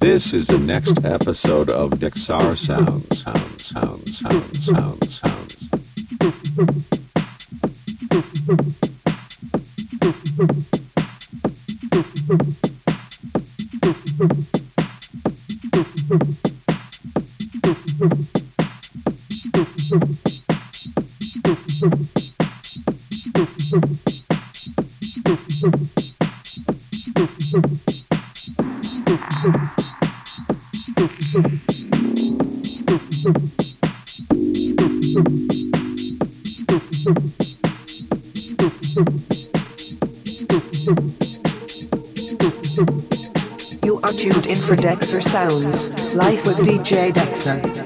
This is the next episode of Dixar Sounds, Sounds, Sounds, Sounds, Sounds. DJ Dexter.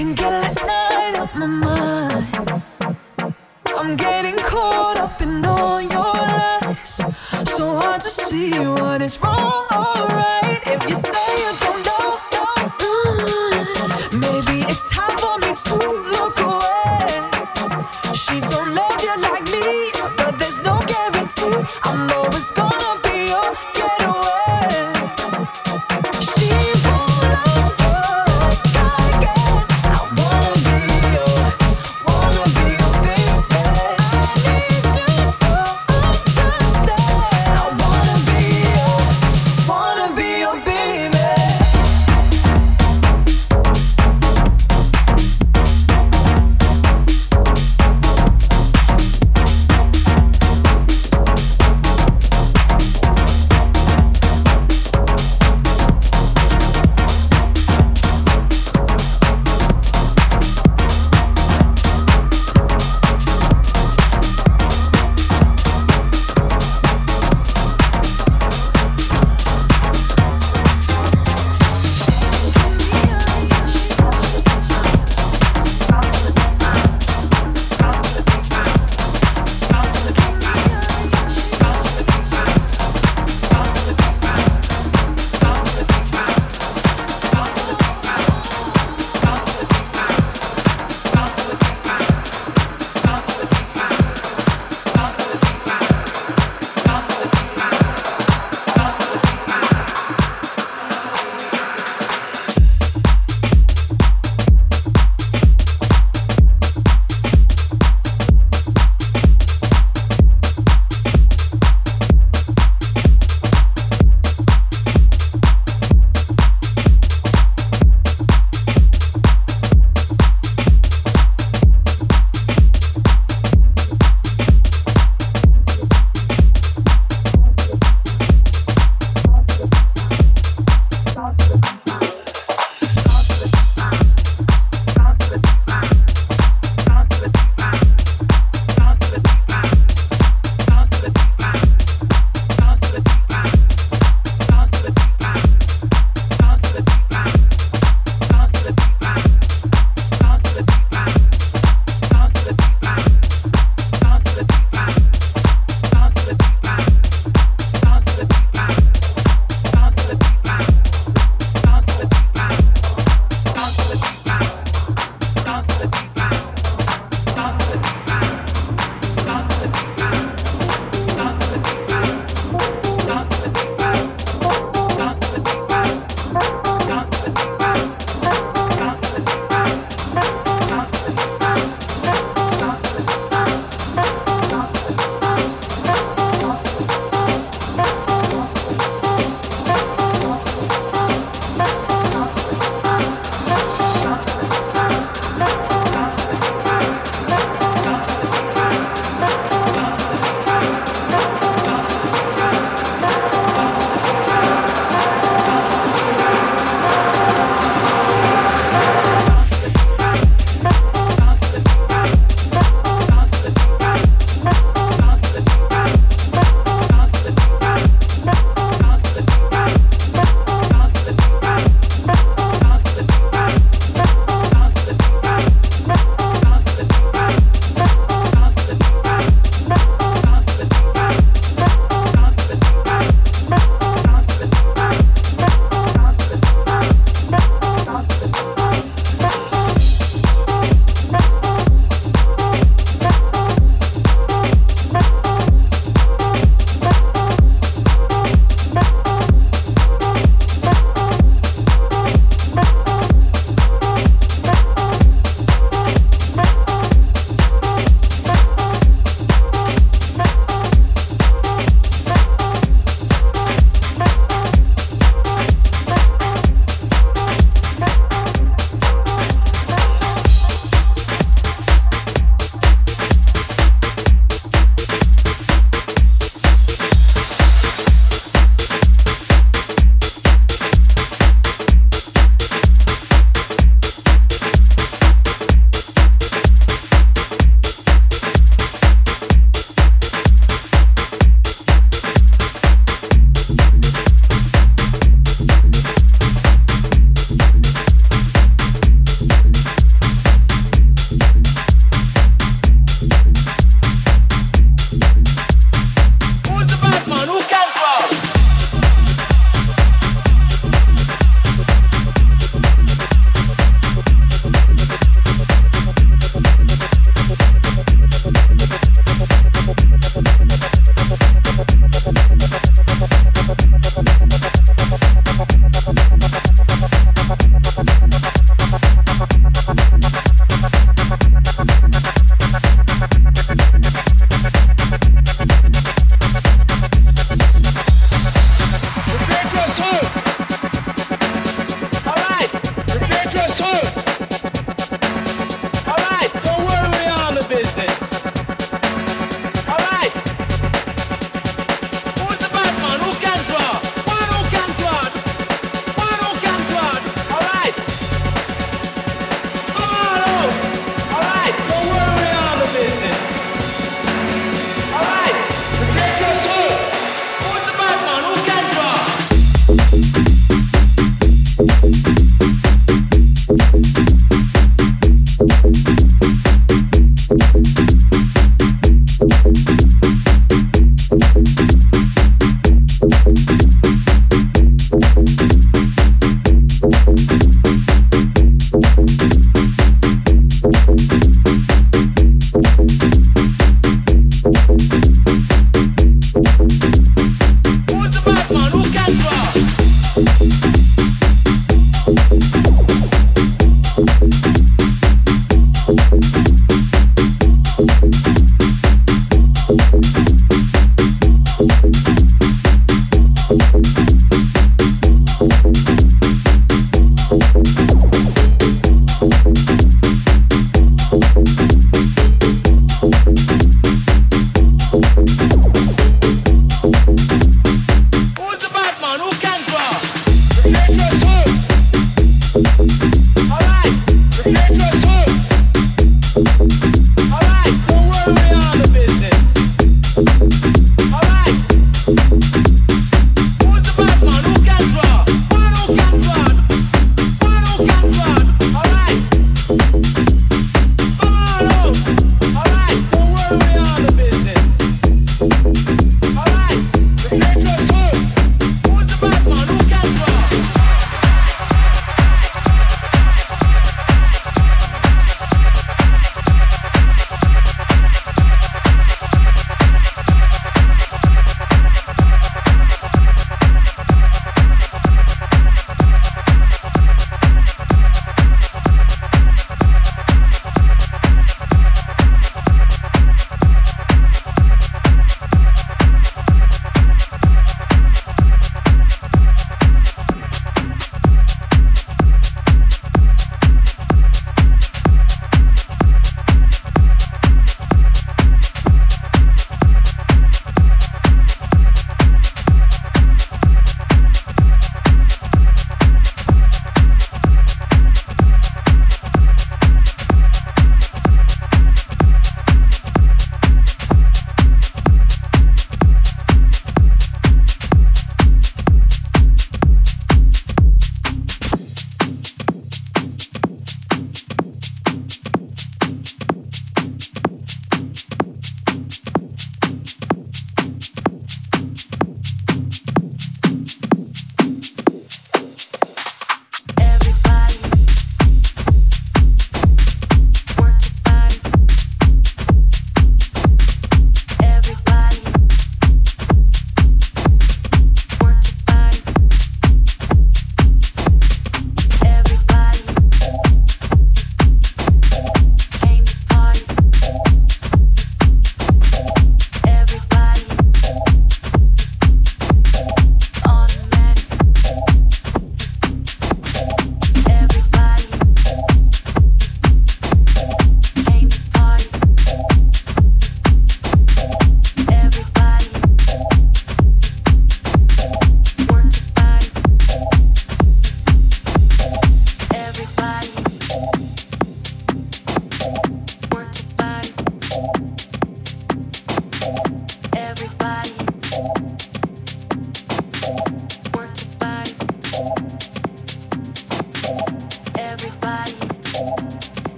Can't get last night out my mind. I'm getting caught up in all your lies. So hard to see what is wrong or right. If you say you don't know, don't, maybe it's time for me to look away. She don't love you like me, but there's no guarantee. I'm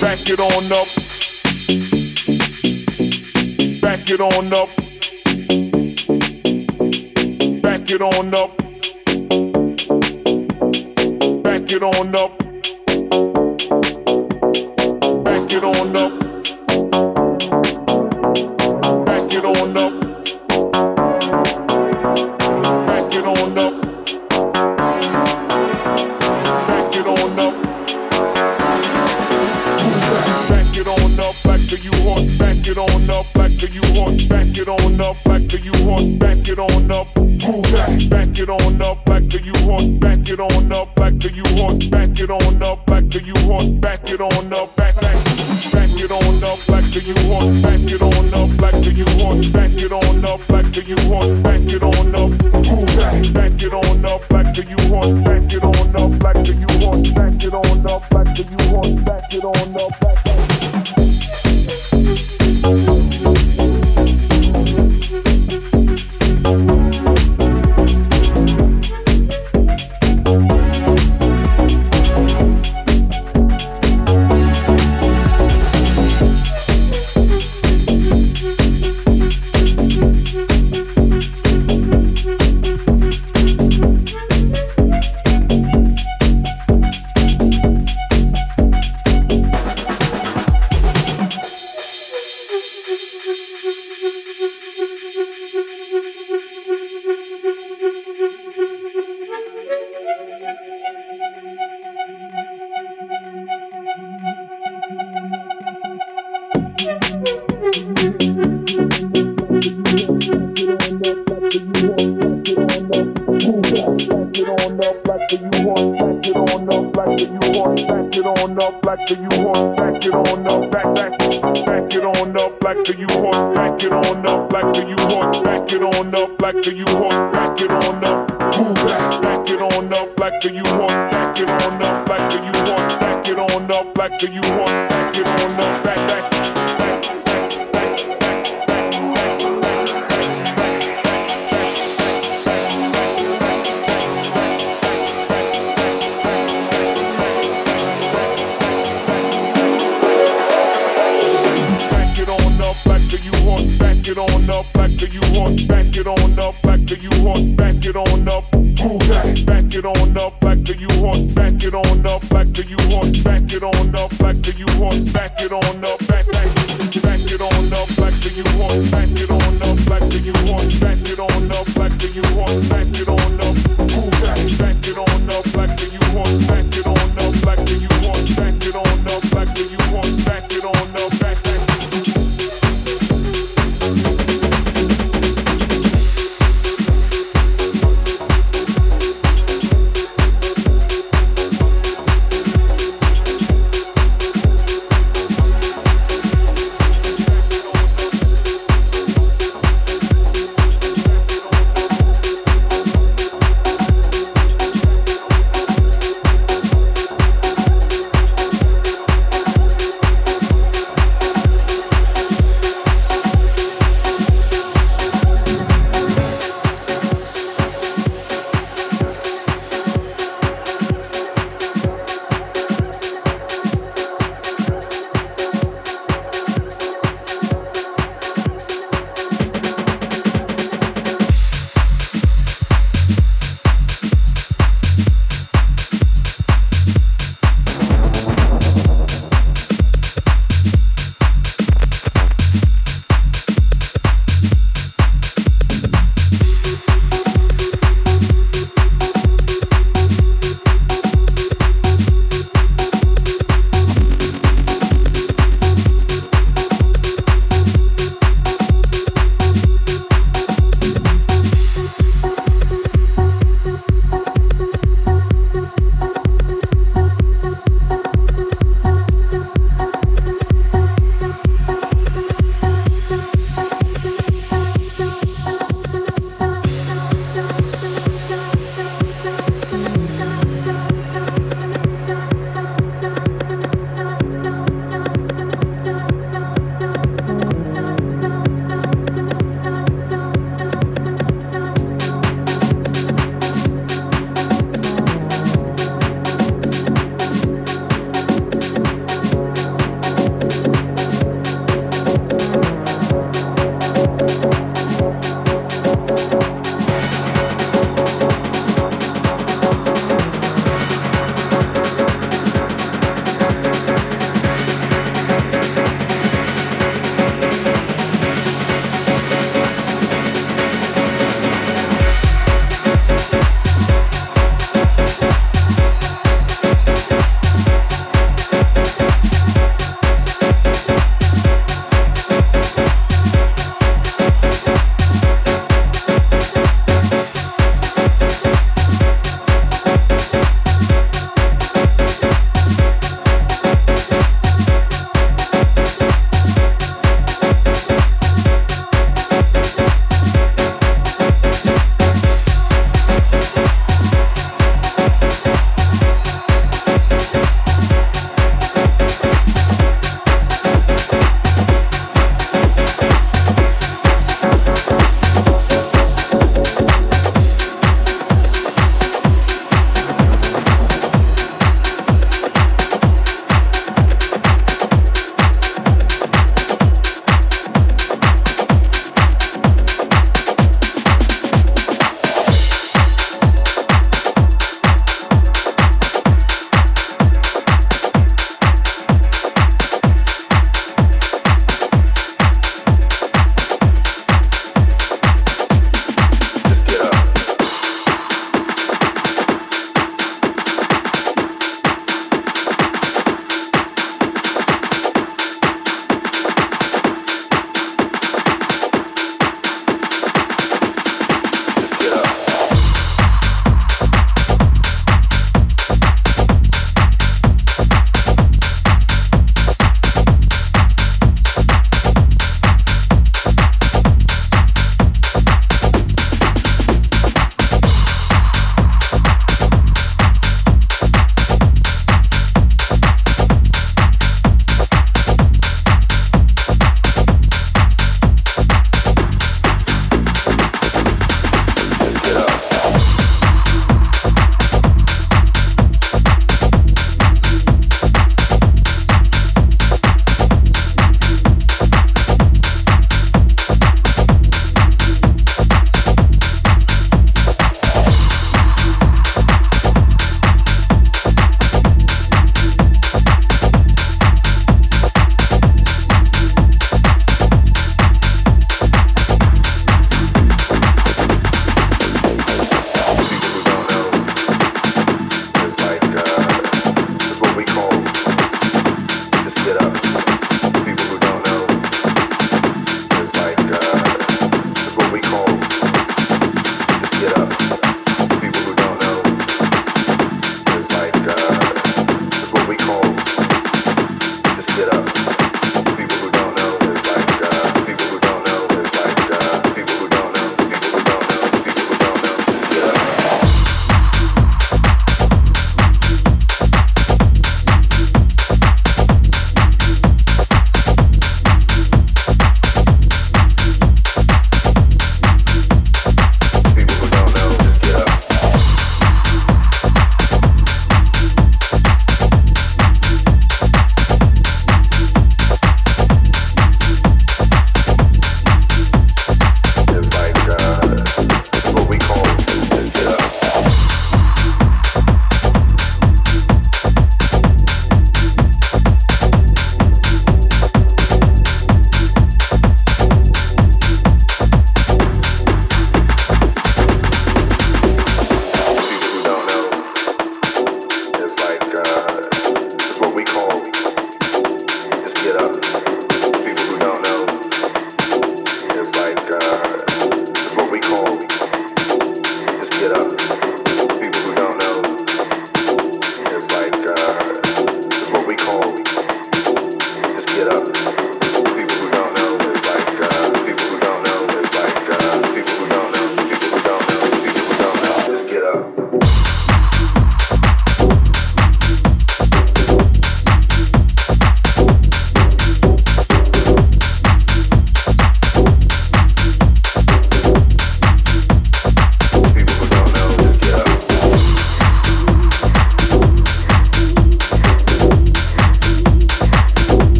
Back it on up. Back it on up. Back it on up. Back it on up. U-Haul, back it on up like the U-Haul, back it on up like the U-Haul, back it on up. Move back. back it on up like the U-Haul, back it on up like the U-Haul, back it on up like the U-Haul, back it on up. it on up back to you heart. back it on up. Move that. back it on up back to you heart. back it on up back to you heart. back it on up back to you heart. back it on up, back back, back it on up back to you heart. back it on up back to you heart. back it on up back to you heart. back it on up. Move that. back it on up back to you heart. back it on up back to you.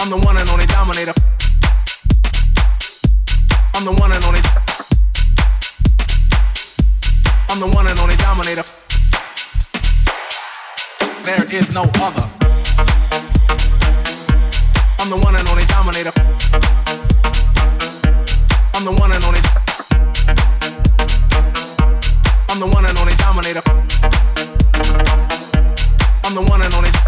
I'm the one and only dominator. I'm the one and only. I'm the one and only dominator. There is no other. I'm the one and only dominator. I'm the one and only. I'm the one and only dominator. I'm the one and only.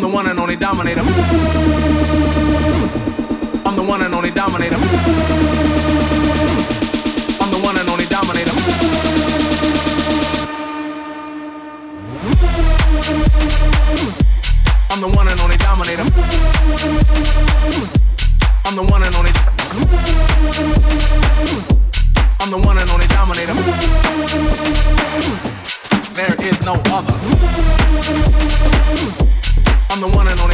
I'm the one and only dominator. I'm the one and only dominator. I'm the one and only dominator. I'm the one and only dominator. I'm the one and only. I'm the one and only dominator. There is no other. The one and only